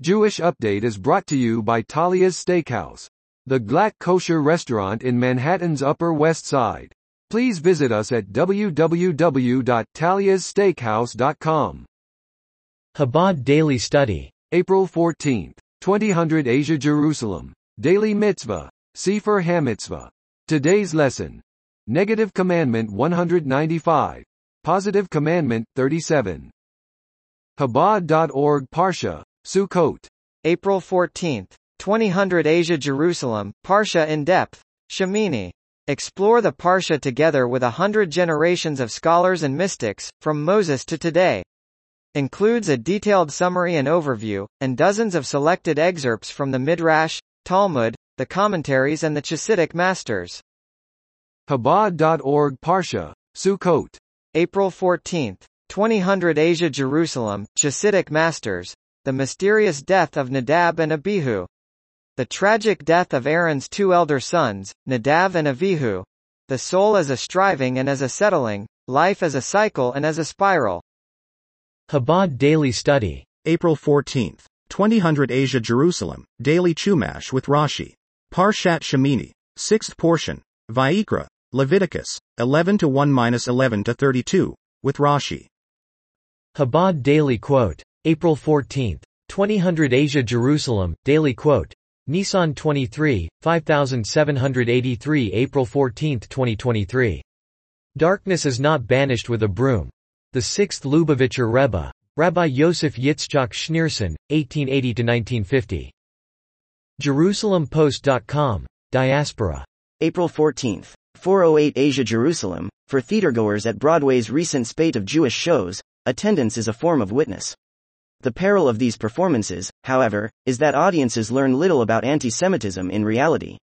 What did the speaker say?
Jewish Update is brought to you by Talia's Steakhouse, the Glatt kosher restaurant in Manhattan's Upper West Side. Please visit us at www.taliassteakhouse.com. Chabad Daily Study. April 14th, 2000 Asia Jerusalem. Daily Mitzvah. Sefer HaMitzvot. Today's lesson. Negative Commandment 195. Positive Commandment 37. Chabad.org Parsha, Sukkot. April 14. 2000 Asia Jerusalem, Parsha in depth, Shemini. Explore the Parsha together with a hundred generations of scholars and mystics, from Moses to today. Includes a detailed summary and overview, and dozens of selected excerpts from the Midrash, Talmud, the commentaries and the Chassidic masters. Chabad.org Parsha, Sukkot. April 14th, 2000 Asia Jerusalem, Chassidic masters, the mysterious death of Nadab and Abihu. The tragic death of Aaron's two elder sons, Nadav and Avihu. The soul as a striving and as a settling, life as a cycle and as a spiral. Chabad Daily Study. April 14th, 2000 Asia Jerusalem, Daily Chumash with Rashi. Parshat Shemini, 6th portion, Vayikra, Leviticus, 11 to 1-11 to 32, with Rashi. Chabad Daily Quote. April 14. 2000 Asia Jerusalem, Daily Quote. Nissan 23, 5783 April 14, 2023. Darkness is not banished with a broom. The sixth Lubavitcher Rebbe, Rabbi Yosef Yitzchak Schneerson, 1880-1950. JerusalemPost.com, Diaspora. April 14. 408 Asia Jerusalem, for theatergoers at Broadway's recent spate of Jewish shows, attendance is a form of witness. The peril of these performances, however, is that audiences learn little about anti Semitism in reality.